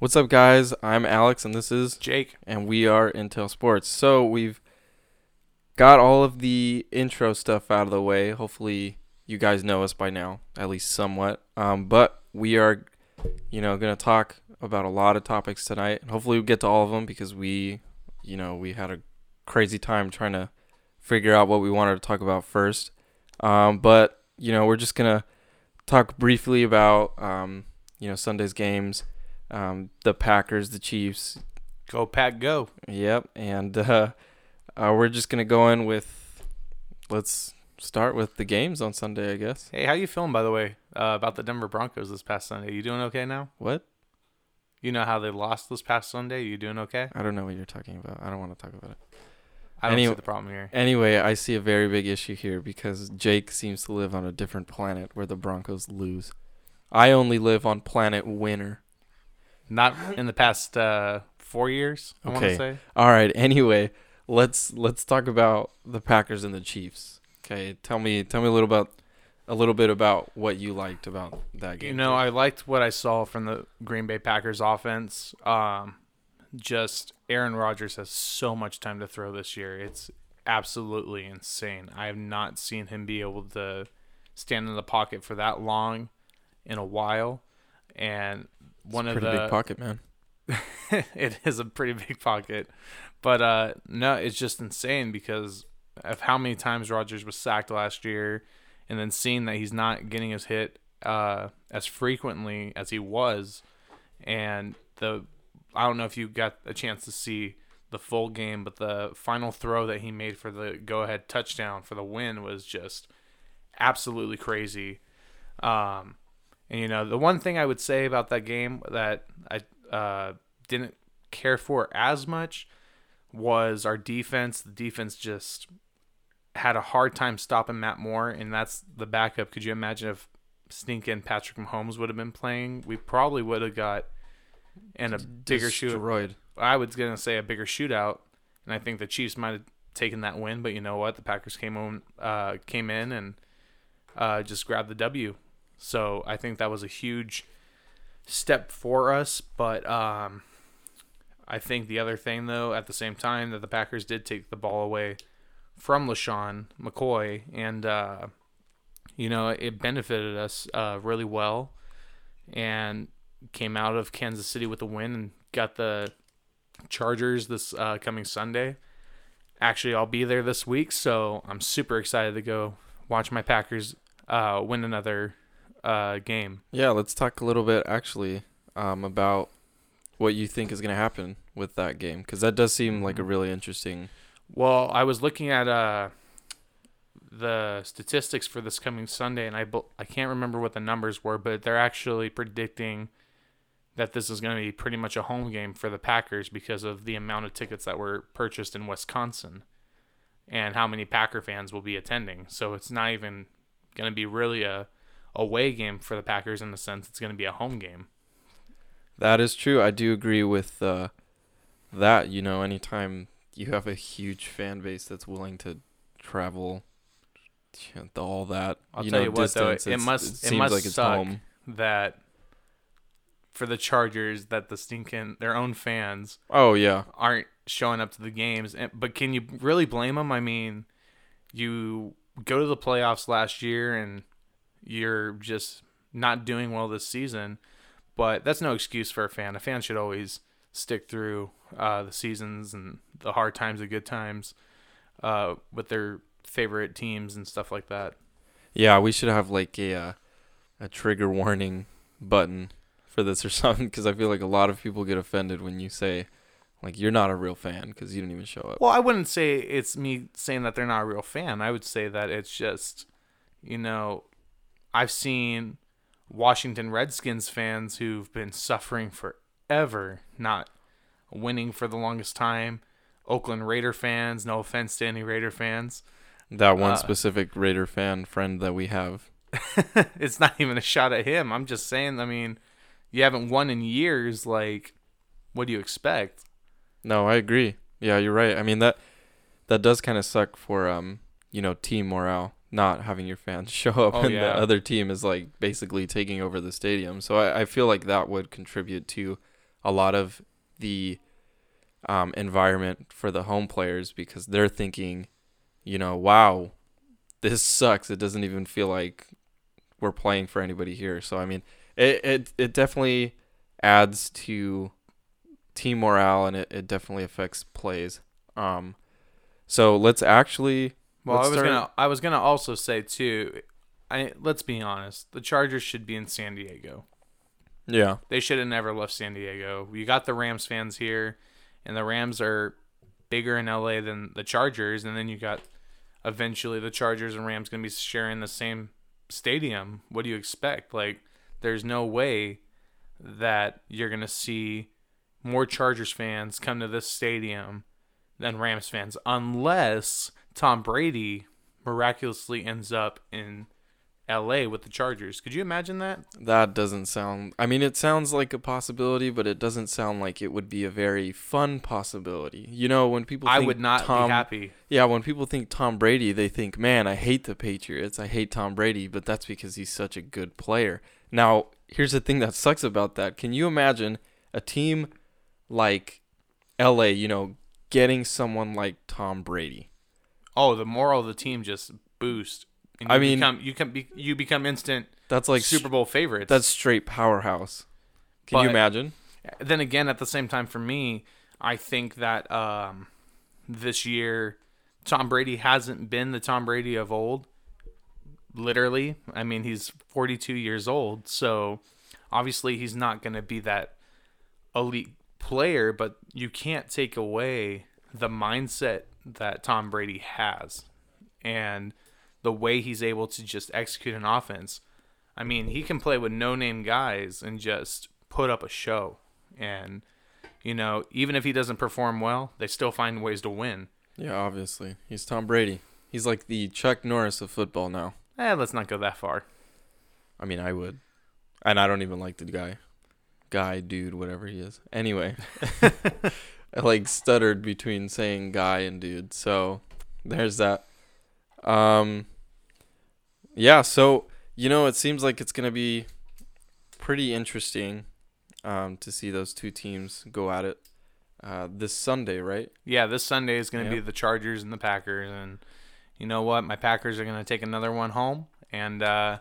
What's up, guys? I'm Alex, and this is Jake. and we are Intel Sports. So we've got all of the intro stuff out of the way. Hopefully, you guys know us by now, at least somewhat. Um, but we are, you know, gonna talk about a lot of topics tonight. Hopefully, we get to all of them because we, you know, we had a crazy time trying to figure out what we wanted to talk about first. Um, but you know, we're just gonna talk briefly about, um, you know, Sunday's games, um, the Packers, the Chiefs, Go Pack Go. Yep, and uh, uh, we're just gonna go in with. Let's start with the games on Sunday, I guess. Hey, how you feeling by the way uh, about the Denver Broncos this past Sunday? You doing okay now? What? You know how they lost this past Sunday? You doing okay? I don't know what you're talking about. I don't want to talk about it. I don't Any- see the problem here. Anyway, I see a very big issue here because Jake seems to live on a different planet where the Broncos lose. I only live on planet winner. Not in the past uh, four years. I want to say. All right. Anyway, let's let's talk about the Packers and the Chiefs. Okay, tell me tell me a little about a little bit about what you liked about that game. You know, I liked what I saw from the Green Bay Packers offense. Um, just Aaron Rodgers has so much time to throw this year. It's absolutely insane. I have not seen him be able to stand in the pocket for that long in a while. And one It's of pretty the big pocket, man. it is a pretty big pocket. But uh no, it's just insane because of how many times Rodgers was sacked last year and then seeing that he's not getting his hit uh as frequently as he was and the I don't know if you got a chance to see the full game, but the final throw that he made for the go ahead touchdown for the win was just absolutely crazy. Um and you know, the one thing I would say about that game that I uh, didn't care for as much was our defense. The defense just had a hard time stopping Matt Moore, and that's the backup. Could you imagine if stinking Patrick Mahomes would have been playing? We probably would have got and a bigger shoot. Destroyed. I was gonna say a bigger shootout, and I think the Chiefs might have taken that win. But you know what? The Packers came on, uh, came in and uh, just grabbed the W. So I think that was a huge step for us. But um, I think the other thing, though, at the same time, that the Packers did take the ball away from LeSean McCoy, and uh, you know it benefited us uh, really well, and came out of Kansas City with a win and got the Chargers this uh, coming Sunday. Actually, I'll be there this week, so I'm super excited to go watch my Packers uh, win another uh, game. Yeah, let's talk a little bit actually um, about what you think is going to happen with that game because that does seem like a Mm-hmm. really interesting. Well, I was looking at uh, the statistics for this coming Sunday, and I I can't remember what the numbers were, but they're actually predicting that this is going to be pretty much a home game for the Packers because of the amount of tickets that were purchased in Wisconsin and how many Packer fans will be attending. So it's not even going to be really a away game for the Packers in the sense it's going to be a home game. That is true. I do agree with uh, that. You know, anytime you have a huge fan base that's willing to travel all that, I'll you tell know, you what, though, distance, it it's- must- it it seems must like it's suck. home. That for the Chargers, that the stinking their own fans Oh yeah, aren't showing up to the games. And, but can you really blame them? I mean, you go to the playoffs last year and you're just not doing well this season. But that's no excuse for a fan. A fan should always stick through uh, the seasons and the hard times, the good times uh, with their favorite teams and stuff like that. yeah. We should have like a uh, a trigger warning button for this or something because I feel like a lot of people get offended when you say like you're not a real fan because you didn't even show up. Well, I wouldn't say it's me saying that they're not a real fan. I would say that it's just, you know, I've seen Washington Redskins fans who've been suffering forever, not winning for the longest time. Oakland Raider fans, no offense to any Raider fans. That one Uh, specific Raider fan friend that we have. it's not even a shot at him. I'm just saying, I mean, you haven't won in years. Like, what do you expect? No, I agree. Yeah, you're right. I mean that that does kind of suck for um you know team morale not having your fans show up Oh, and yeah. the other team is like basically taking over the stadium. So I, I feel like that would contribute to a lot of the um, environment for the home players because they're thinking, you know, wow, this sucks. It doesn't even feel like we're playing for anybody here. So I mean, it it, it definitely adds to team morale and it, it definitely affects plays. Um, so let's actually. Well, let's I was start- gonna I was gonna also say too. I let's be honest. The Chargers should be in San Diego. Yeah. They should have never left San Diego. You got the Rams fans here, and the Rams are bigger in LA than the Chargers, and then you got eventually the Chargers and Rams going to be sharing the same stadium. What do you expect? Like, there's no way that you're going to see more Chargers fans come to this stadium than Rams fans, unless Tom Brady miraculously ends up in LA with the Chargers. Could you imagine that? That doesn't sound. I mean, it sounds like a possibility, but it doesn't sound like it would be a very fun possibility. You know, when people I would not Tom, be happy. Yeah, when people think Tom Brady, they think, "Man, I hate the Patriots. I hate Tom Brady," but that's because he's such a good player. Now, here's the thing that sucks about that. Can you imagine a team like LA, you know, getting someone like Tom Brady? Oh, the moral of the team just boost. And I you mean- become, you can be, you become instant That's like Super Bowl favorites. that's straight powerhouse. Can you imagine? then again, at the same time, for me, I think that um, this year Tom Brady hasn't been the Tom Brady of old. Literally, I mean, he's 42 years old, so obviously he's not going to be that elite player. But you can't take away the mindset that Tom Brady has, and the way he's able to just execute an offense. I mean, he can play with no name guys and just put up a show. And, you know, even if he doesn't perform well, they still find ways to win. Yeah, obviously. He's Tom Brady. He's like the Chuck Norris of football now. Eh, let's not go that far. I mean, I would. And I don't even like the guy. Guy, dude, whatever he is. Anyway, I like stuttered between saying guy and dude. So there's that. Um, yeah, so, you know, it seems like it's going to be pretty interesting um, to see those two teams go at it uh, this Sunday, right? Yeah, this Sunday is going to Yep. be the Chargers and the Packers. And you know what? My Packers are going to take another one home. And uh,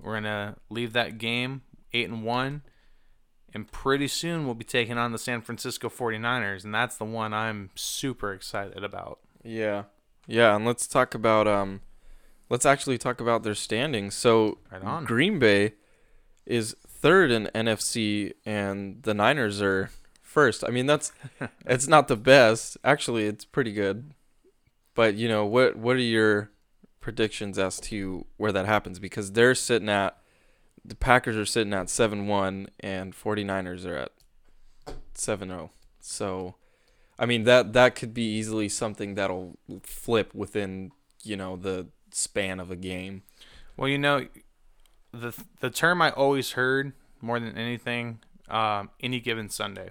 we're going to leave that game 8 and 1. And pretty soon we'll be taking on the San Francisco 49ers. And that's the one I'm super excited about. Yeah. Yeah, and let's talk about um let's actually talk about their standings. So Right. Green Bay is third in NFC and the Niners are first. I mean that's it's not the best. Actually, it's pretty good. But you know, what what are your predictions as to where that happens because they're sitting at the Packers are sitting at 7-1 and 49ers are at 7-0. So I mean that that could be easily something that'll flip within, you know, the span of a game. Well, you know, the the term I always heard more than anything, um, any given Sunday.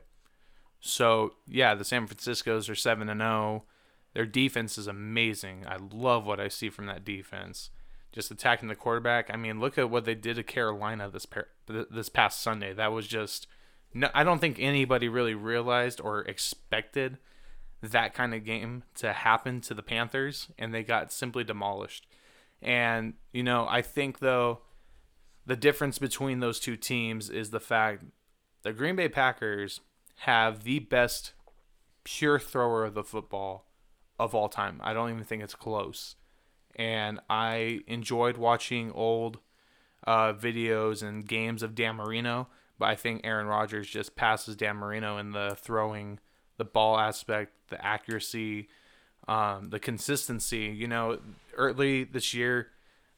So yeah, the San Francisco's are seven and zero. Their defense is amazing. I love what I see from that defense. Just attacking the quarterback. I mean, look at what they did to Carolina this par- this past Sunday. That was just no. I don't think anybody really realized or expected that kind of game to happen to the Panthers, and they got simply demolished. And, you know, I think, though, the difference between those two teams is the fact the Green Bay Packers have the best pure thrower of the football of all time. I don't even think it's close. And I enjoyed watching old uh, videos and games of Dan Marino, but I think Aaron Rodgers just passes Dan Marino in the throwing, the ball aspect, the accuracy, um, the consistency. You know, early this year,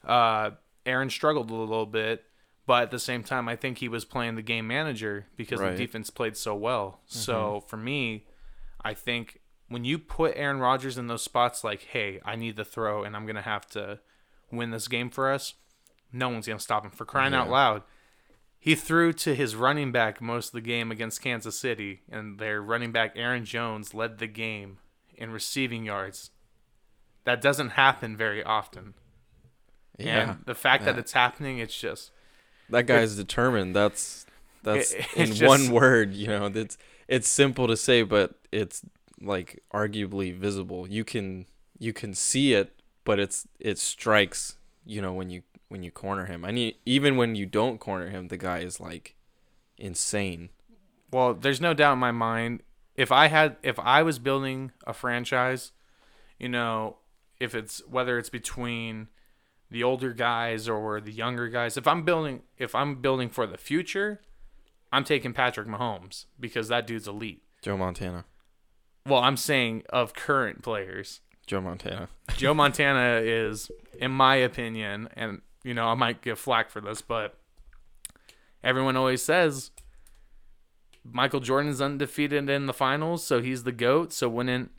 uh, Aaron struggled a little bit, but at the same time, I think he was playing the game manager because Right. the defense played so well. So for me, I think when you put Aaron Rodgers in those spots, like, hey, I need the throw and I'm gonna have to win this game for us, no one's gonna stop him. For crying out loud, he threw to his running back most of the game against Kansas City, and their running back Aaron Jones led the game in receiving yards. That doesn't happen very often. Yeah. And the fact that it's happening, it's just that guy's determined. That's That's It- in it's one word. You know, it's it's simple to say, but it's like arguably visible. You can you can see it, but it's it strikes. You know, when you when you corner him, I mean, even when you don't corner him, the guy is like insane. Well, there's no doubt in my mind. If I had, if I was building a franchise, you know, if it's whether it's between the older guys or the younger guys, if I'm building, if I'm building for the future, I'm taking Patrick Mahomes because that dude's elite. Joe Montana. Well, I'm saying of current players. Joe Montana. Joe Montana is, in my opinion, and you know, I might get flack for this, but everyone always says Michael Jordan's undefeated in the finals, so he's the GOAT. So wouldn't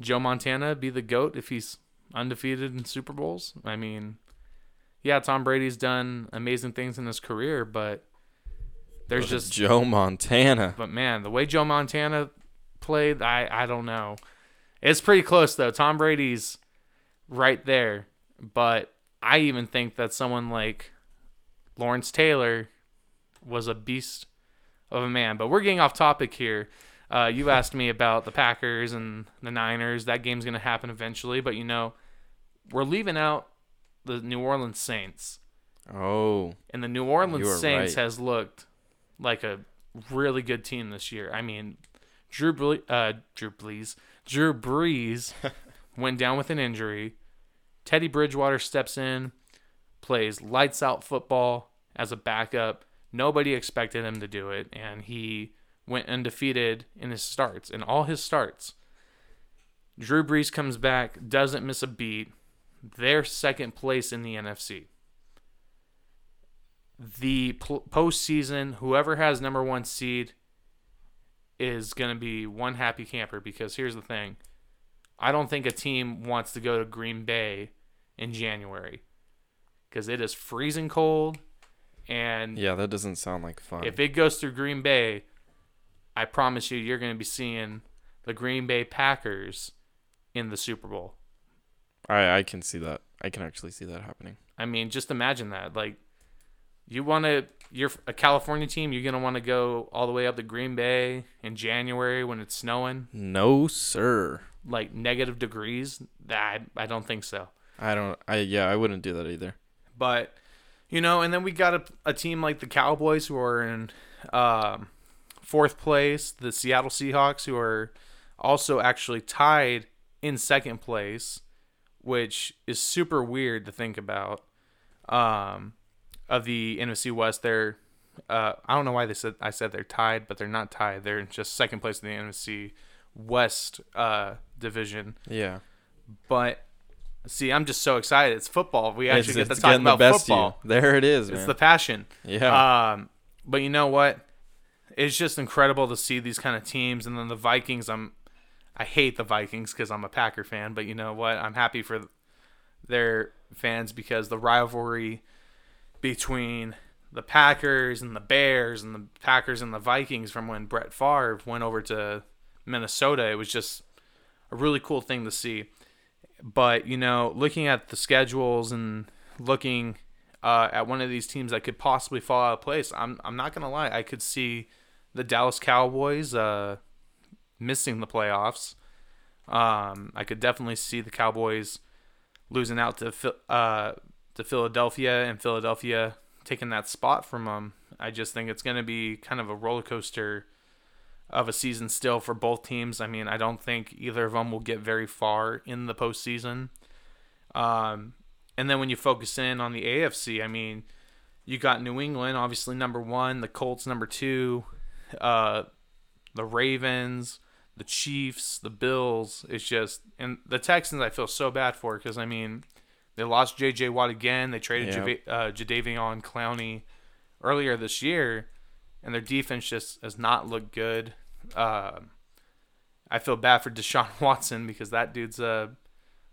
Joe Montana be the GOAT if he's undefeated in Super Bowls? I mean, yeah, Tom Brady's done amazing things in his career, but there's just Joe Montana. but man, the way Joe Montana played, I I don't know. It's pretty close though. Tom Brady's right there, but I even think that someone like Lawrence Taylor was a beast of a man. But we're getting off topic here. Uh, you asked me about the Packers and the Niners. That game's going to happen eventually, but you know, we're leaving out the New Orleans Saints. Oh, And the New Orleans Saints right. has looked like a really good team this year. I mean, Drew Ble- uh, Drew Brees, Drew Brees went down with an injury. Teddy Bridgewater steps in, plays lights out football as a backup. Nobody expected him to do it, and he went undefeated in his starts. In all his starts, Drew Brees comes back, doesn't miss a beat. They're second place in the NFC the pl- postseason, whoever has number one seed is going to be one happy camper because here's the thing. I don't think a team wants to go to Green Bay in January because it is freezing cold. And yeah, that doesn't sound like fun. if it goes through Green Bay, I promise you, you're going to be seeing the Green Bay Packers in the Super Bowl. I I can see that. I can actually see that happening. I mean, just imagine that. Like, you want to, you're a California team, you're going to want to go all the way up to Green Bay in January when it's snowing, No, sir. like negative degrees. I, I don't think so. I don't. I yeah, I wouldn't do that either. But, you know, and then we got a, a team like the Cowboys who are in um, fourth place, the Seattle Seahawks who are also actually tied in second place, which is super weird to think about. Um, of the NFC West, they're uh, I don't know why they said I said they're tied, but they're not tied. They're just second place in the NFC West uh, division. Yeah, But see, I'm just so excited. It's football. We actually it's, get to talk about the best football. There it is, It's man. the passion. yeah, Um, but you know what? It's just incredible to see these kind of teams, and then the Vikings. I'm, I hate the Vikings because I'm a Packer fan, but you know what? I'm happy for their fans because the rivalry between the Packers and the Bears and the Packers and the Vikings from when Brett Favre went over to Minnesota, it was just a really cool thing to see. But you know, looking at the schedules and looking uh, at one of these teams that could possibly fall out of place, I'm I'm not gonna lie, I could see the Dallas Cowboys uh, missing the playoffs. Um, I could definitely see the Cowboys losing out to uh, to Philadelphia and Philadelphia taking that spot from them. I just think it's going to be kind of a roller coaster of a season still for both teams. I mean, I don't think either of them will get very far in the postseason. Um, and then when you focus in on the AFC, I mean, you got New England, obviously number one, the Colts number two, uh, the Ravens, the Chiefs, the Bills. It's just and the Texans. I feel so bad for because I mean, they lost J.J. Watt again. They traded Yeah. Java- uh, Jadeveon Clowney earlier this year, and their defense just has not looked good. Um I feel bad for Deshaun Watson because that dude's a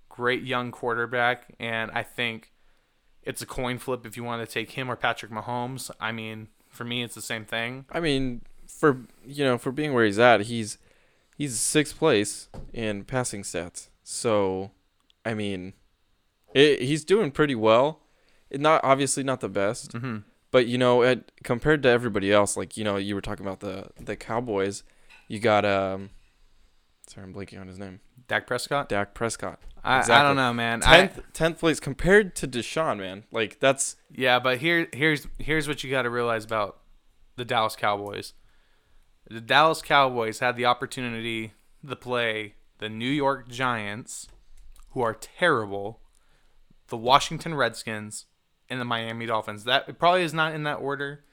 great young quarterback, and I think it's a coin flip if you want to take him or Patrick Mahomes. I mean, for me, it's the same thing. I mean, for you know, for being where he's at, he's he's sixth place in passing stats. So, I mean, it, he's doing pretty well. It not obviously not the best, Mm-hmm. But you know, it, compared to everybody else, like you know, you were talking about the the Cowboys. You got um, sorry, I'm blanking on his name. Dak Prescott. Dak Prescott. I, I don't know, man. I, Tenth tenth place compared to Deshaun, man. Like that's yeah, but here here's here's what you got to realize about the Dallas Cowboys. The Dallas Cowboys had the opportunity to play the New York Giants, who are terrible, the Washington Redskins, and the Miami Dolphins. That it probably is not in that order,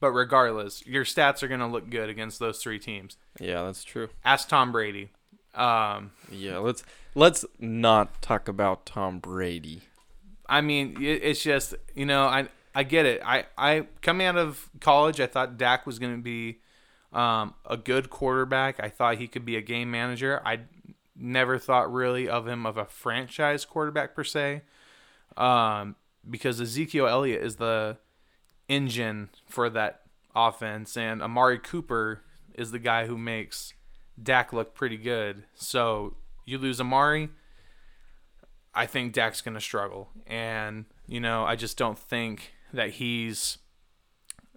but regardless, your stats are going to look good against those three teams. yeah, that's true. Ask Tom Brady. Um, Yeah, let's let's not talk about Tom Brady. I mean, it, it's just you know, I I get it. I I coming out of college, I thought Dak was going to be um, a good quarterback. I thought he could be a game manager. I never thought really of him of a franchise quarterback per se, um, because Ezekiel Elliott is the engine for that offense, and Amari Cooper is the guy who makes Dak look pretty good. So you lose Amari. I think Dak's going to struggle. And, you know, I just don't think that he's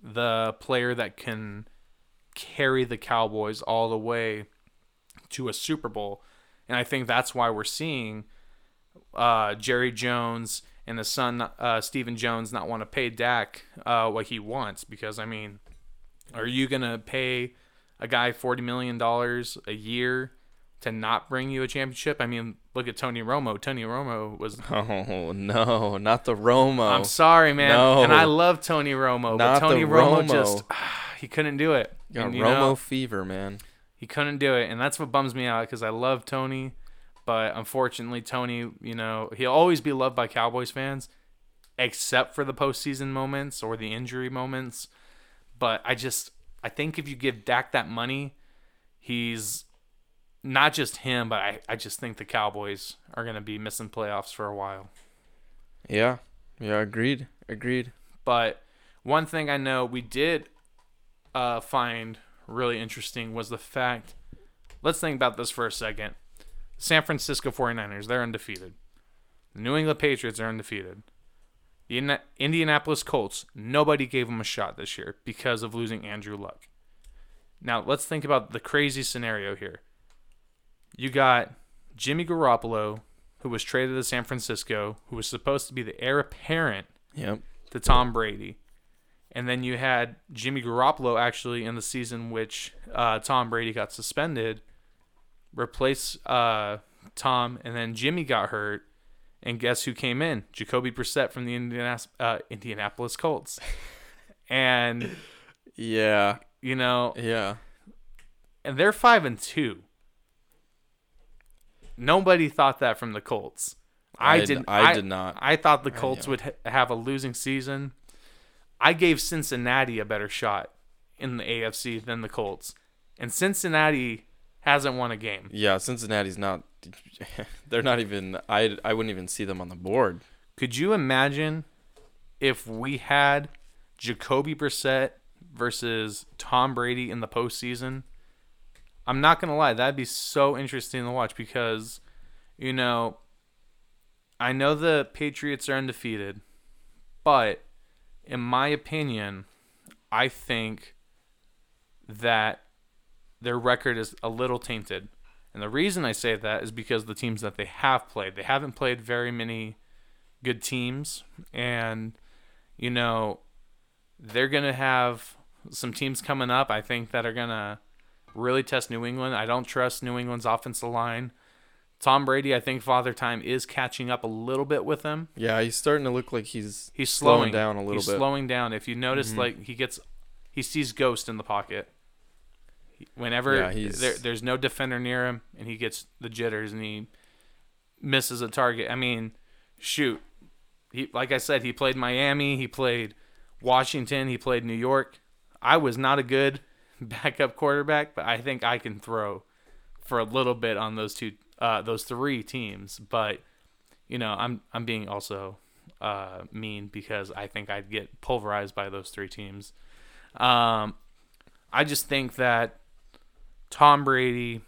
the player that can carry the Cowboys all the way to a Super Bowl. And I think that's why we're seeing uh, Jerry Jones and his son, uh, Stephen Jones, not want to pay Dak uh, what he wants. Because, I mean, are you going to pay a guy $40 million a year to not bring you a championship? I mean, look at Tony Romo. Tony Romo was. Oh no, not the Romo. I'm sorry, man. No. And I love Tony Romo, Not but Tony the Romo, Romo. just he couldn't do it. Got And, Romo know, fever, man. he couldn't do it, and that's what bums me out because I love Tony, but unfortunately, Tony, you know, he'll always be loved by Cowboys fans, except for the postseason moments or the injury moments. But I just, I think if you give Dak that money, he's not just him, but I, I just think the Cowboys are going to be missing playoffs for a while. Yeah, yeah, agreed, agreed. But one thing I know we did uh, find really interesting was the fact. Let's think about this for a second. San Francisco 49ers, they're undefeated. The New England Patriots are undefeated. The Indi- Indianapolis Colts, nobody gave them a shot this year because of losing Andrew Luck. Now, let's think about the crazy scenario here. You got Jimmy Garoppolo, who was traded to San Francisco, who was supposed to be the heir apparent Yep. to Tom Brady. And then you had Jimmy Garoppolo actually in the season which uh, Tom Brady got suspended, replace uh, Tom, and then Jimmy got hurt. And guess who came in? Jacoby Brissett from the Indianas- uh, Indianapolis Colts. and Yeah, you know, yeah. and they're five and two. Nobody thought that from the Colts. I, I d- didn't. I did not. I thought the Colts would ha- have a losing season. I gave Cincinnati a better shot in the AFC than the Colts, and Cincinnati hasn't won a game. Yeah, Cincinnati's not. They're not even. I I wouldn't even see them on the board. Could you imagine if we had Jacoby Brissett versus Tom Brady in the postseason? I'm not gonna lie, that'd be so interesting to watch because, you know, I know the Patriots are undefeated, but in my opinion, I think that their record is a little tainted. And the reason I say that is because the teams that they have played, they haven't played very many good teams and you know they're going to have some teams coming up I think that are going to really test New England. I don't trust New England's offensive line. Tom Brady, I think Father Time is catching up a little bit with him. Yeah, he's starting to look like he's He's slowing slowing, down a little He's bit. slowing down. If you notice, Mhm. like he gets, he sees ghost in the pocket. He- Whenever Yeah, there, there's no defender near him, and he gets the jitters and he misses a target. I mean, shoot, he like I said, he played Miami, he played Washington, he played New York. I was not a good backup quarterback, but I think I can throw for a little bit on those two, uh, those three teams. But you know, I'm I'm being also uh, mean because I think I'd get pulverized by those three teams. Um, I just think that Tom Brady.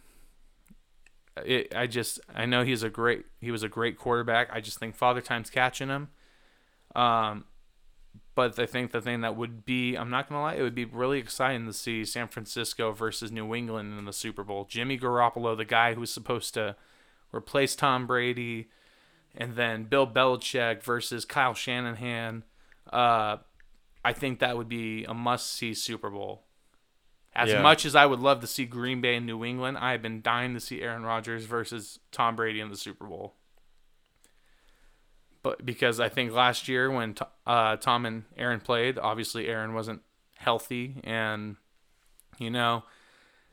It, I just I know he's a great he was a great quarterback. I just think Father Time's catching him. Um, But I think the thing that would be, I'm not to lie, it would be really exciting to see San Francisco versus New England in the Super Bowl. Jimmy Garoppolo, the guy who's supposed to replace Tom Brady, and then Bill Belichick versus Kyle Shanahan. Uh, I think that would be a must see Super Bowl. As Yeah. much as I would love to see Green Bay and New England, I have been dying to see Aaron Rodgers versus Tom Brady in the Super Bowl. But because I think last year when uh, Tom and Aaron played, obviously Aaron wasn't healthy, and you know,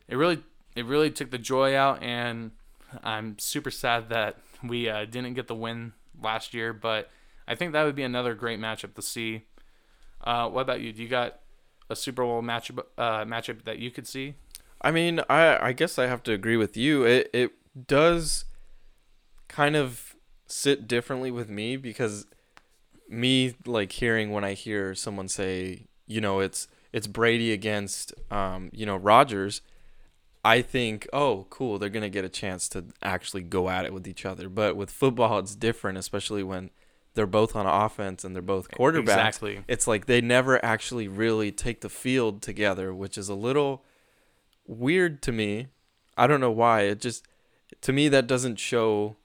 it really it really took the joy out, and I'm super sad that we uh, didn't get the win last year. But I think that would be another great matchup to see. Uh, what about you? Do you got a Super Bowl matchup uh, matchup that you could see? I mean, I I guess I have to agree with you. It it does kind of sit differently with me because me like hearing when I hear someone say, you know, it's it's Brady against um, you know, Rodgers, I think, oh, cool, they're to get a chance to actually go at it with each other. But with football it's different, especially when they're both on offense and they're both quarterbacks Exactly. it's like they never actually really take the field together, which is a little weird to me. I don't know why. It just to me that doesn't show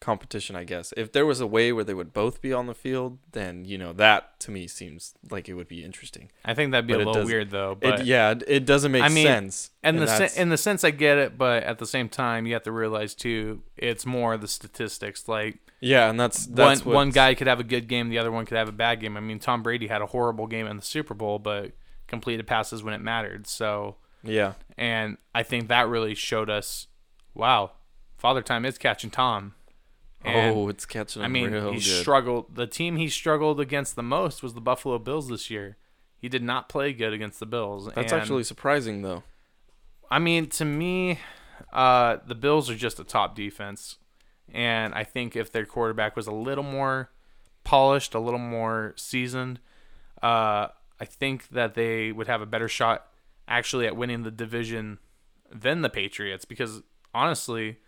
competition, I guess. If there was a way where they would both be on the field, then you know that to me seems like it would be interesting. I think that'd be But a little weird though. But it, yeah, it- it doesn't make I mean, sense. and the sen- in the sense I get it, but at the same time you have to realize too, it's more the statistics. Like yeah, and that's that's one one guy could have a good game, the other one could have a bad game. I mean, Tom Brady had a horrible game in the Super Bowl, but completed passes when it mattered. So, Yeah, and I think that really showed us, wow, Father Time is catching Tom. And, oh, it's catching. I him mean, real he good. struggled. The team he struggled against the most was the Buffalo Bills this year. He did not play good against the Bills. That's and- actually surprising though. I mean, to me, uh, the Bills are just a top defense, and I think if their quarterback was a little more polished, a little more seasoned, uh, I think that they would have a better shot actually at winning the division than the Patriots. Because honestly,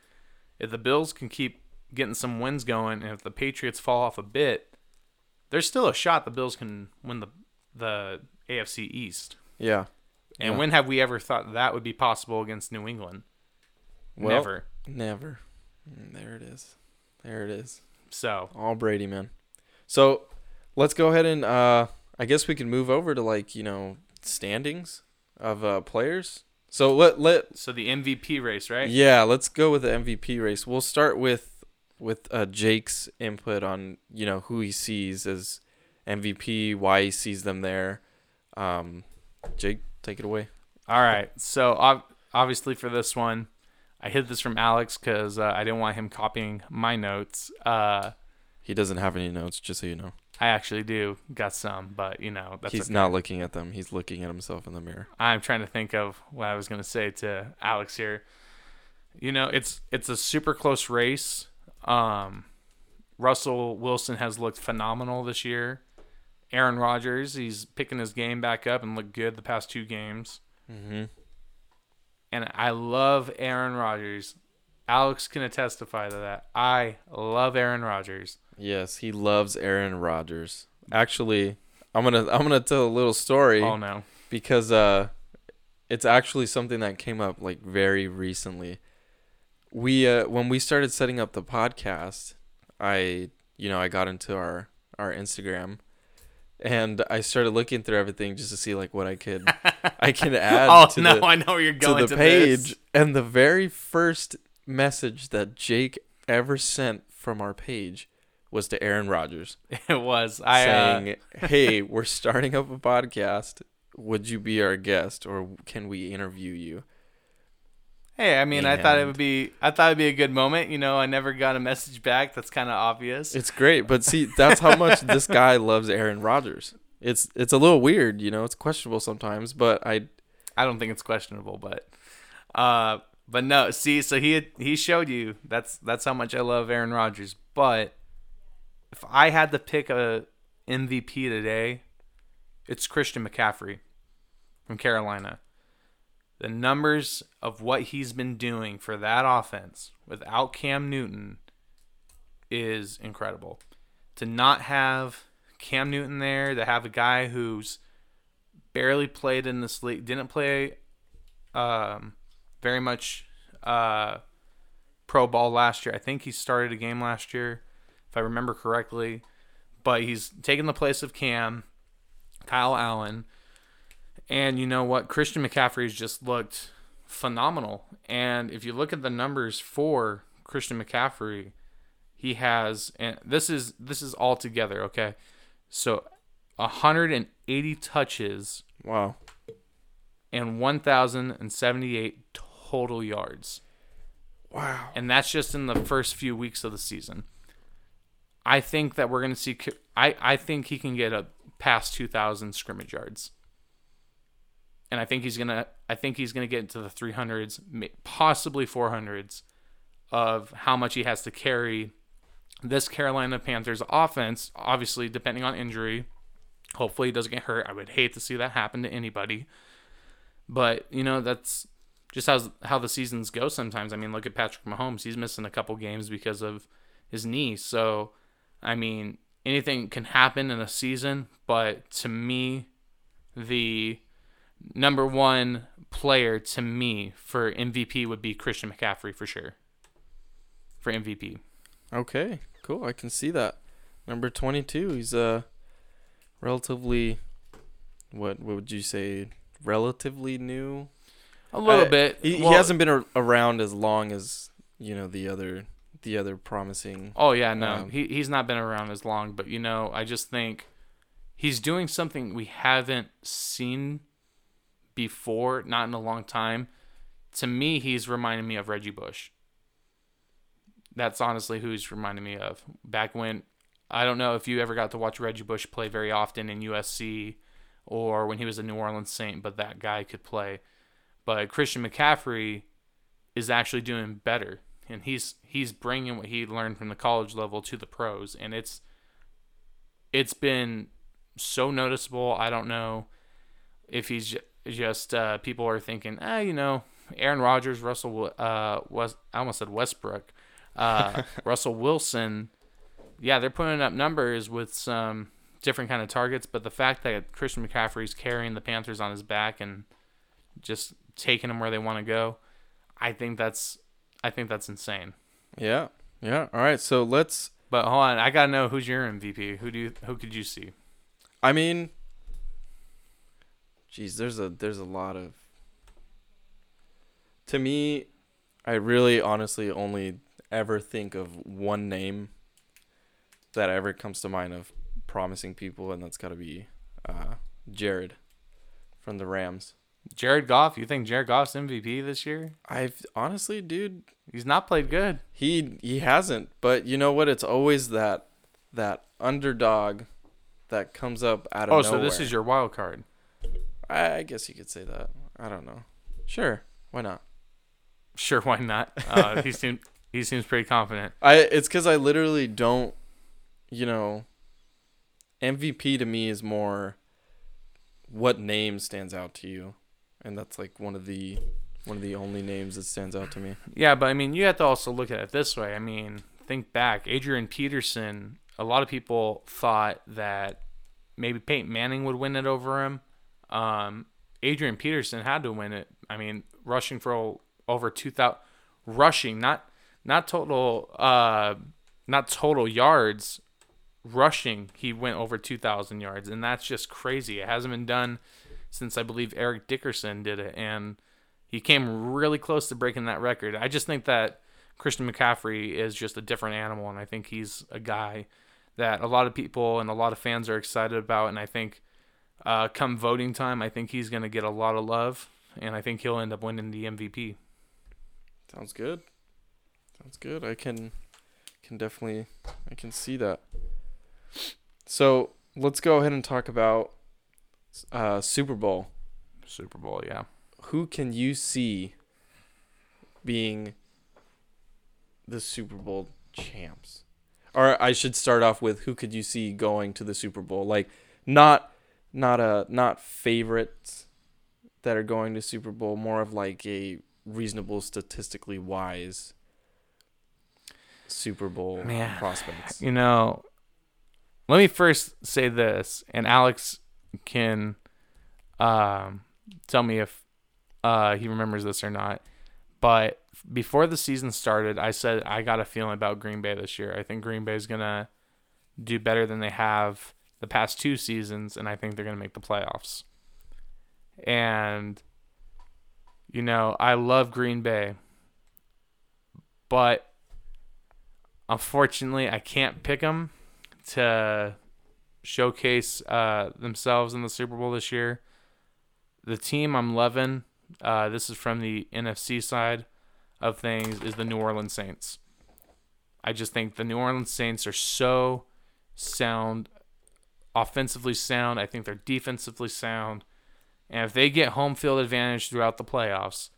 if the Bills can keep getting some wins going, and if the Patriots fall off a bit, there's still a shot the Bills can win the the AFC East. Yeah. And Yeah. when have we ever thought that would be possible against New England? Well, Never. Never. Mm, There it is. There it is. So All Brady, man. So let's go ahead and uh I guess we can move over to like, you know, standings of uh players. So let let so the MVP race, right? yeah, let's go with the MVP race. We'll start with with uh Jake's input on, you know, who he sees as MVP, why he sees them there. Um Jake, take it away. All right. So ob- obviously for this one, I hid this from Alex because uh, I didn't want him copying my notes. Uh, He doesn't have any notes, just so you know. I actually do got some, but you know that's He's okay. not looking at them. He's looking at himself in the mirror. I'm trying to think of what I was gonna say to Alex here. You know, it's it's a super close race. Um, Russell Wilson has looked phenomenal this year. Aaron Rodgers, he's picking his game back up and looked good the past two games. Mhm. And I love Aaron Rodgers. Alex can testify to that. I love Aaron Rodgers. Yes, he loves Aaron Rodgers. Actually, I'm gonna I'm gonna tell a little story Oh no. because uh, it's actually something that came up like very recently. We uh, when we started setting up the podcast, I you know I got into our our Instagram, and I started looking through everything just to see like what I could I can add oh to no, the I know where you're going to the to, page. this. And the very first message that Jake ever sent from our page was to Aaron Rodgers It was. I uh, saying, "Hey, we're starting up a podcast. Would you be our guest, or can we interview you?" Hey, I mean, I thought it would be, I thought it'd be a good moment. You know, I never got a message back. That's kind of obvious. It's great, but see, that's how much this guy loves Aaron Rodgers. It's it's a little weird, you know. It's questionable sometimes, but I I don't think it's questionable, but, uh, but no. See, so he he showed you that's that's how much I love Aaron Rodgers. But if I had to pick a MVP today, it's Christian McCaffrey from Carolina. The numbers of what he's been doing for that offense without Cam Newton is incredible. To not have Cam Newton there, to have a guy who's barely played in this league, didn't play um, very much uh, pro ball last year. I think he started a game last year, if I remember correctly. But he's taken the place of Cam, Kyle Allen. And you know what? Christian McCaffrey's just looked phenomenal. And if you look at the numbers for Christian McCaffrey, he has and this is this is all together, okay? So 180 touches Wow. and 1078 total yards. Wow. And that's just in the first few weeks of the season. I think that we're going to see I I think he can get a past 2000 scrimmage yards. And I think he's going to I think he's going to get into the 300s, possibly 400s of how much he has to carry this Carolina Panthers offense, obviously depending on injury. Hopefully he doesn't get hurt. I would hate to see that happen to anybody. But, you know, that's just how how the seasons go sometimes. I mean, look at Patrick Mahomes. He's missing a couple games because of his knee. So, I mean, anything can happen in a season, but to me, the number one player to me for MVP would be Christian McCaffrey for sure. For MVP. Okay, cool. I can see that. Number 22, he's uh relatively what what would you say? Relatively new. A little Uh, bit. He, Well- he hasn't been ar- around as long as, you know, the other the other promising. Oh yeah, no, Um, he he's not been around as long, but you know, I just think he's doing something we haven't seen before, not in a long time. To me, he's reminding me of Reggie Bush. That's honestly who he's reminding me of. Back when I don't know if you ever got to watch Reggie Bush play very often in USC or when he was a New Orleans Saint, but that guy could play. But Christian McCaffrey is actually doing better and he's he's bringing what he learned from the college level to the pros and it's it's been so noticeable i don't know if he's just uh, people are thinking ah you know aaron rodgers russell uh was i almost said westbrook uh russell wilson yeah they're putting up numbers with some different kind of targets but the fact that christian mccaffrey's carrying the panthers on his back and just taking them where they want to go i think that's I think that's insane. Yeah. Yeah. All right. So let's But hold on, I gotta know who's your MVP. Who do you who could you see? I mean, geez, there's a there's a lot of. To me, I really honestly only ever think of one name that ever comes to mind of promising people, and that's got to be uh, Jared from the Rams. Jared Goff. You think Jared Goff's MVP this year? I've honestly, dude, He's not played good. he he hasn't. But you know what? It's always that that underdog that comes up out of Oh, nowhere. so this is your wild card. I I guess you could say that. I don't know. Sure, why not? Sure, why not? Uh, he seems he seems pretty confident. I it's because I literally don't, you know. MVP to me is more what name stands out to you, and that's like one of the one of the only names that stands out to me. Yeah, but I mean, you have to also look at it this way. I mean, think back. Adrian Peterson. A lot of people thought that maybe Peyton Manning would win it over him. Um, Adrian Peterson had to win it. I mean, rushing for over two thousand, rushing not not total uh not total yards, rushing. He went over two thousand yards, and that's just crazy. It hasn't been done since I believe Eric Dickerson did it, and he came really close to breaking that record. I just think that Christian McCaffrey is just a different animal, and I think he's a guy that a lot of people and a lot of fans are excited about. And I think uh, come voting time, I think he's going to get a lot of love, and I think he'll end up winning the MVP. Sounds good. Sounds good. I can can definitely I can see that. So let's go ahead and talk about uh, Super Bowl. Super Bowl, yeah. Who can you see being the Super Bowl champs? Or I should start off with who could you see going to the Super Bowl? Like not not a not favorites that are going to Super Bowl, more of like a reasonable statistically wise Super Bowl Man. prospects. You know, let me first say this, and Alex can um, tell me if uh, he remembers this or not. But before the season started, I said I got a feeling about Green Bay this year. I think Green Bay is gonna do better than they have the past two seasons, and I think they're gonna make the playoffs. And you know, I love Green Bay, but unfortunately, I can't pick them to showcase uh, themselves in the Super Bowl this year. The team I'm loving, uh, this is from the NFC side of things, is the New Orleans Saints. I just think the New Orleans Saints are so sound, offensively sound. I think they're defensively sound. And if they get home field advantage throughout the playoffs,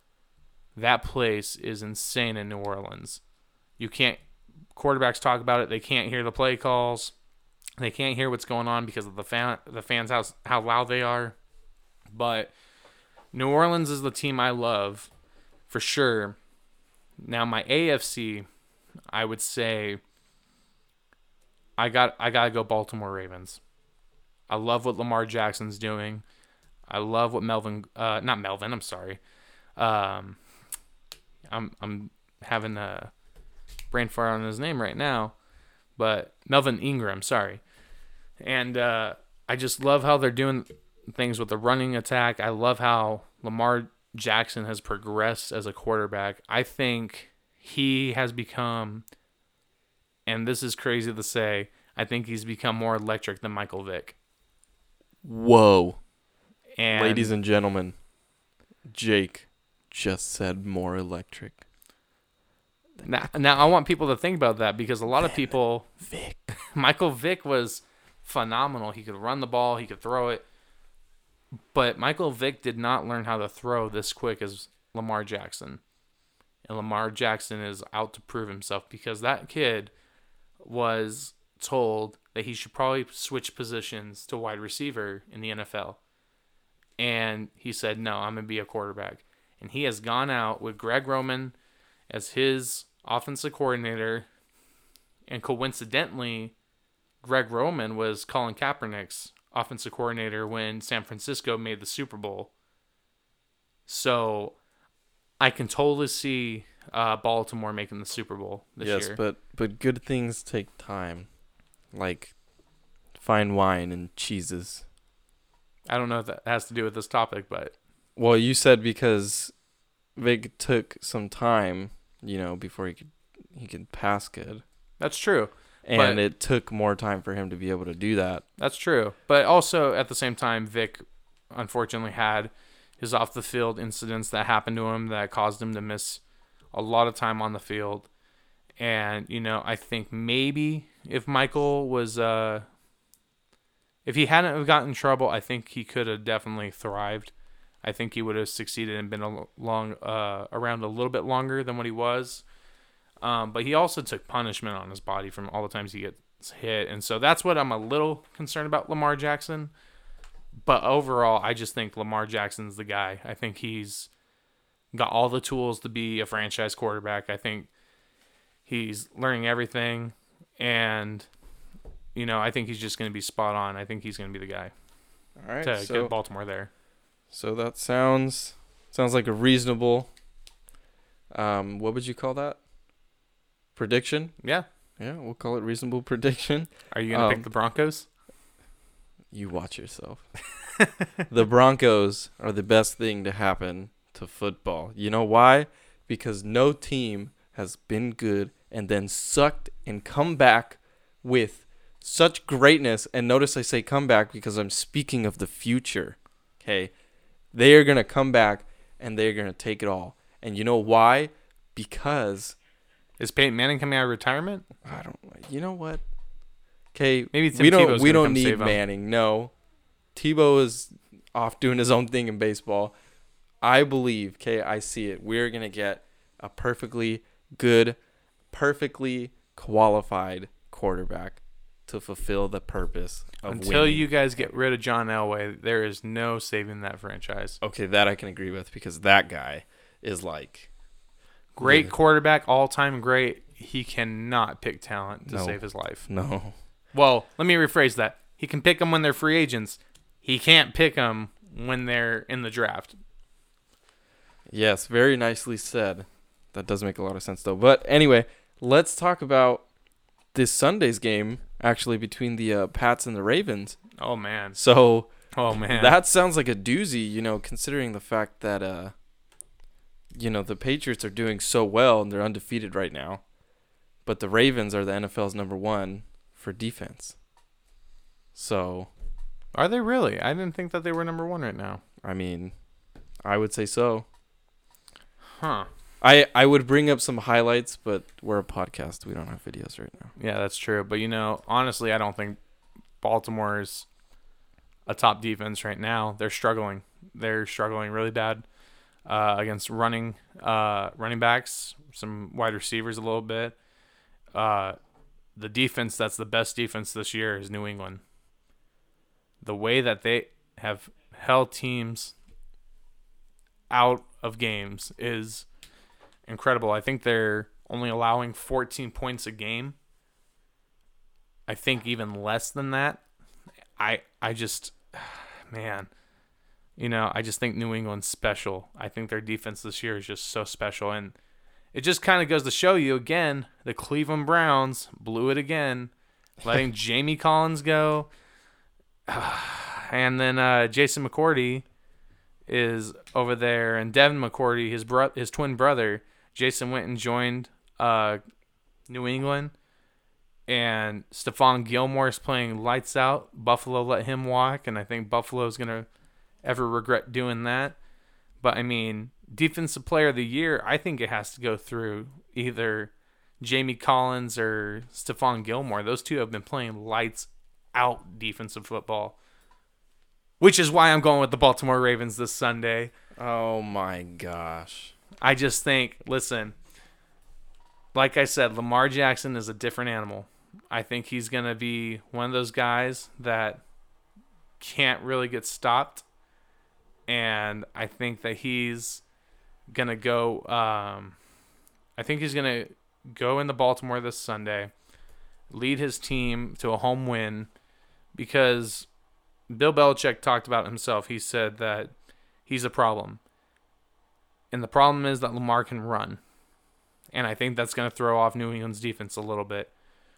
that place is insane in New Orleans. You can't quarterbacks talk about it. They can't hear the play calls. They can't hear what's going on because of the fan the fans how how loud they are. But New Orleans is the team I love for sure. Now my AFC, I would say I got I gotta go Baltimore Ravens. I love what Lamar Jackson's doing. I love what Melvin uh not Melvin, I'm sorry. Um I'm I'm having a brain fart on his name right now, but Melvin Ingram, sorry. And uh, I just love how they're doing things with the running attack. I love how Lamar Jackson has progressed as a quarterback. I think he has become, and this is crazy to say, I think he's become more electric than Michael Vick. Whoa. And Ladies and gentlemen, Jake just said more electric. Now, now I want people to think about that because a lot of people, Vick. Michael Vick was phenomenal. He could run the ball, he could throw it. But Michael Vick did not learn how to throw this quick as Lamar Jackson. And Lamar Jackson is out to prove himself because that kid was told that he should probably switch positions to wide receiver in the NFL. And he said, No, I'm going to be a quarterback. And he has gone out with Greg Roman as his offensive coordinator. And coincidentally, Greg Roman was Colin Kaepernick's offensive coordinator when San Francisco made the Super Bowl. So I can totally see uh, Baltimore making the Super Bowl this yes, year. but but good things take time. Like fine wine and cheeses. I don't know if that has to do with this topic, but Well, you said because Vick took some time, you know, before he could he could pass good. that's true. And it took more time for him to be able to do that. That's true. But also at the same time, Vick unfortunately had his off the field incidents that happened to him that caused him to miss a lot of time on the field. And, you know, I think maybe if Michael was uh if he hadn't have gotten in trouble, I think he could have definitely thrived. I think he would have succeeded and been a l- long uh around a little bit longer than what he was. Um, but he also took punishment on his body from all the times he gets hit, and so that's what I'm a little concerned about Lamar Jackson. But overall, I just think Lamar Jackson's the guy. I think he's got all the tools to be a franchise quarterback. I think he's learning everything, and you know, I think he's just going to be spot on. I think he's going to be the guy All right. to so get Baltimore there. So that sounds sounds like a reasonable um what would you call that? Prediction? Yeah. Yeah, we'll call it reasonable prediction. Are you going to Um, pick the Broncos? You watch yourself. the Broncos are the best thing to happen to football. You know why? Because no team has been good and then sucked and come back with such greatness. And notice I say come back because I'm speaking of the future. Okay. They are going to come back and they're going to take it all. And you know why? Because Is Peyton Manning coming out of retirement? I don't. You know what? Okay, Maybe Tim we don't. Tebow's we don't need him. Manning. No, Tebow is off doing his own thing in baseball. I believe. Okay, I see it. We're gonna get a perfectly good, perfectly qualified quarterback to fulfill the purpose of Until winning. you guys get rid of John Elway, there is no saving that franchise. Okay, that I can agree with because that guy is like Great Yeah. quarterback, all time great. He cannot pick talent to No. save his life. no, Well, let me rephrase that. He can pick them when they're free agents. He can't pick them when they're in the draft. Yes, very nicely said. That does make a lot of sense though. But anyway, let's talk about this Sunday's game actually between the uh, Pats and the Ravens. Oh man. So Oh man. that sounds like a doozy, you know, considering the fact that uh you know, the Patriots are doing so well and they're undefeated right now. But the Ravens are the NFL's number 1 for defense. So, Are they really? I didn't think that they were number one right now. I mean, I would say so. Huh. I I would bring up some highlights, but we're a podcast. We don't have videos right now. Yeah, that's true. But you know, honestly, I don't think Baltimore's a top defense right now. They're struggling. They're struggling really bad uh, against running uh, running backs, some wide receivers a little bit. Uh, the defense that's the best defense this year is New England. The way that they have held teams out of games is incredible. I think they're only allowing 14 points a game. I think even less than that. I I just man, you know, I just think New England's special. I think their defense this year is just so special and it just kind of goes to show you again, the Cleveland Browns blew it again, letting Jamie Collins go. And then uh, Jason McCourty is over there, and Devin McCourty, his bro- his twin brother, Jason went and joined uh, New England, and Stephon Gilmore is playing lights out. Buffalo let him walk, and I think Buffalo's gonna ever regret doing that. But I mean, defensive player of the year, I think it has to go through either Jamie Collins or Stephon Gilmore. Those two have been playing lights out defensive football. Which is why I'm going with the Baltimore Ravens this Sunday. Oh my gosh. I just think, listen, like I said, Lamar Jackson is a different animal. I think he's going to be one of those guys that can't really get stopped. And I think that he's going to go, um, I think he's going to go into Baltimore this Sunday, lead his team to a home win because Bill Belichick talked about himself. He said that he's a problem. And the problem is that Lamar can run. And I think that's going to throw off New England's defense a little bit.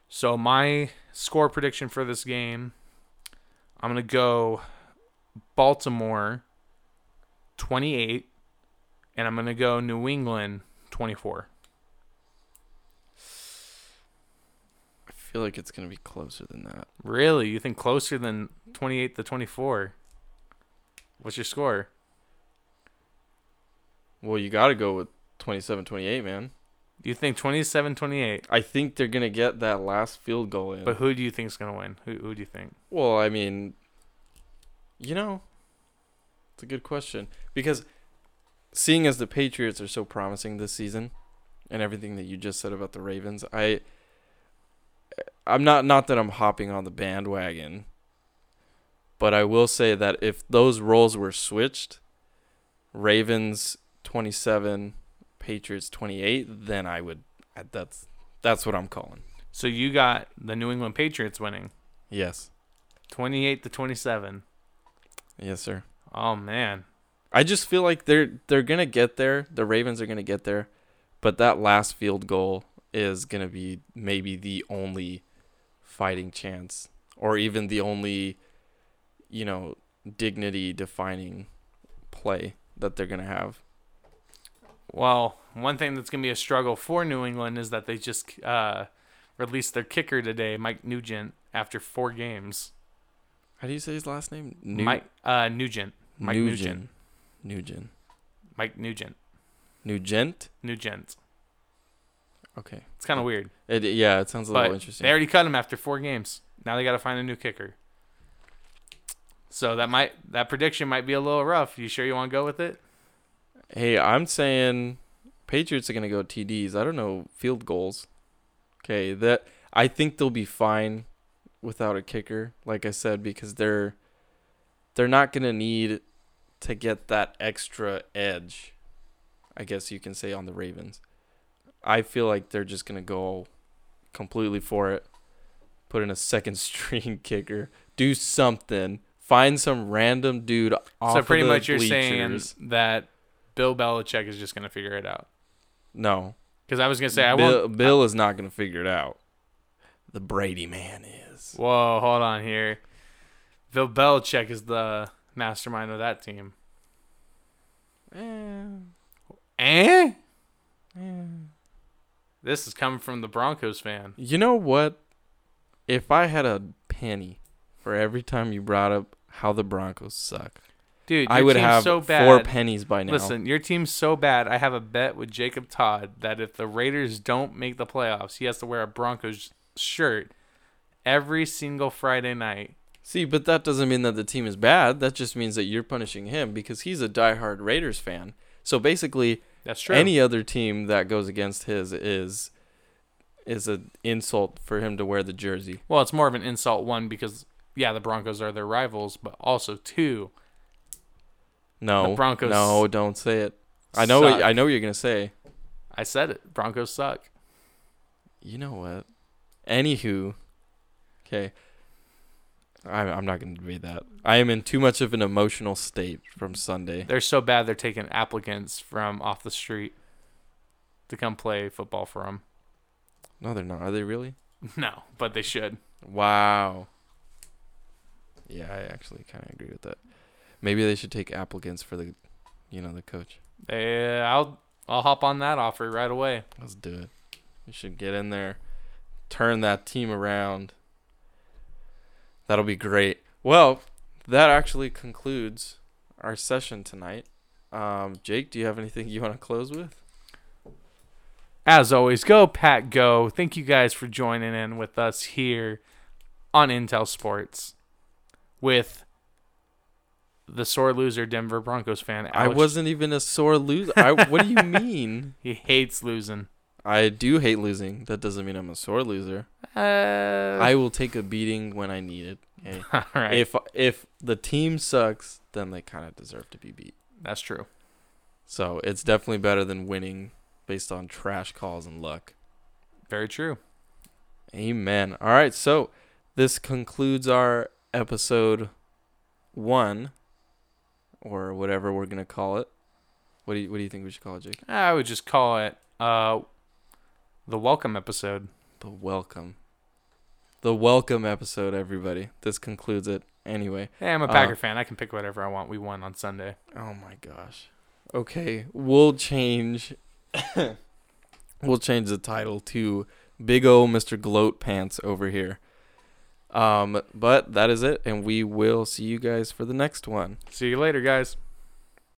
So, my score prediction for this game I'm going to go Baltimore 28, and I'm going to go New England 24. I feel like it's gonna be closer than that. Really? You think closer than 28 to 24? What's your score? Well, you got to go with 27-28, man. You think 27 28? I think they're gonna get that last field goal in. But who do you think is going to win? Who, who do you think? well, I mean, you know, it's a good question because seeing as the Patriots are so promising this season, and everything that you just said about the Ravens, I, I'm not not that I'm hopping on the bandwagon, but I will say that if those roles were switched, Ravens 27, Patriots 28, then I would. That's that's what I'm calling. So you got the New England Patriots winning Yes, 28 to 27. yes, sir. Oh man. I just feel like they're they're gonna get there. The Ravens are gonna get there, but that last field goal is gonna be maybe the only fighting chance, or even the only, you know, dignity defining play that they're gonna have. Well, one thing that's going to be a struggle for New England is that they just uh, released their kicker today, Mike Nugent, after four games. How do you say his last name? Nu- Mike uh, Nugent. Mike Nugent. Nugent. Mike Nugent. Nugent. Nugent. Okay. It's kind of weird. It, yeah, it sounds a But little interesting. they already cut him after four games. Now they got to find a new kicker. So that might that prediction might be a little rough. You sure you want to go with it? Hey, I'm saying Patriots are gonna go TDs. I don't know field goals. Okay, that I think they'll be fine without a kicker. Like I said, because they're they're not gonna need to get that extra edge. I guess you can say on the Ravens. I feel like they're just gonna go completely for it. Put in a second string kicker. Do something. Find some random dude off so pretty much you're saying that Bill Belichick is just gonna figure it out. No. Because I was gonna say I Bill, won't. Bill is not going to figure it out. The Brady man is. Whoa, hold on here. Bill Belichick is the mastermind of that team. Eh, Eh? eh. This is coming from the Broncos fan. You know what? If I had a penny for every time you brought up how the Broncos suck, Dude, your I would team's have so bad. four pennies by now. Listen, your team's so bad. I have a bet with Jacob Todd that if the Raiders don't make the playoffs, he has to wear a Broncos shirt every single Friday night. See, but that doesn't mean that the team is bad. That just means that you're punishing him because he's a diehard Raiders fan. So basically, That's true. any other team that goes against his is is an insult for him to wear the jersey. well, it's more of an insult one because yeah, the Broncos are their rivals, but also two, No, The Broncos No, don't say it. I know. What, suck. I know what you're gonna say. I said it. Broncos suck. You know what? Anywho, okay. I'm I'm not gonna debate that. I am in too much of an emotional state from Sunday. They're so bad they're taking applicants from off the street to come play football for them. No, they're not. Are they really? No, but they should. Wow. Yeah, I actually kind of agree with that. Maybe they should take applicants for the, you know, the coach. They, I'll I'll hop on that offer right away. Let's do it. We should get in there, turn that team around. That'll be great. Well, that actually concludes our session tonight. Um, Jake, do you have anything you want to close with? As always, go Pat, go! Thank you guys for joining in with us here on Intel Sports with the sore loser Denver Broncos fan. I wasn't even a sore loser. I, what do you mean? He hates losing. I do hate losing. That doesn't mean I'm a sore loser. Uh, I will take a beating when I need it. Okay? all right. If if the team sucks, then they kind of deserve to be beat. That's true. So it's definitely better than winning based on trash calls and luck. Very true. Amen. All right, so this concludes our episode one, or whatever we're gonna call it. What do you What do you think we should call it, Jake? I would just call it uh, the welcome episode. The welcome. The welcome episode, everybody. This concludes it. Anyway. Hey, I'm a Uh, Packer fan. I can pick whatever I want. We won on Sunday. Oh my gosh. Okay, we'll change. we'll change the title to Big O Mr. Gloat Pants over here. Um, but that is it, and we will see you guys for the next one. See you later, guys.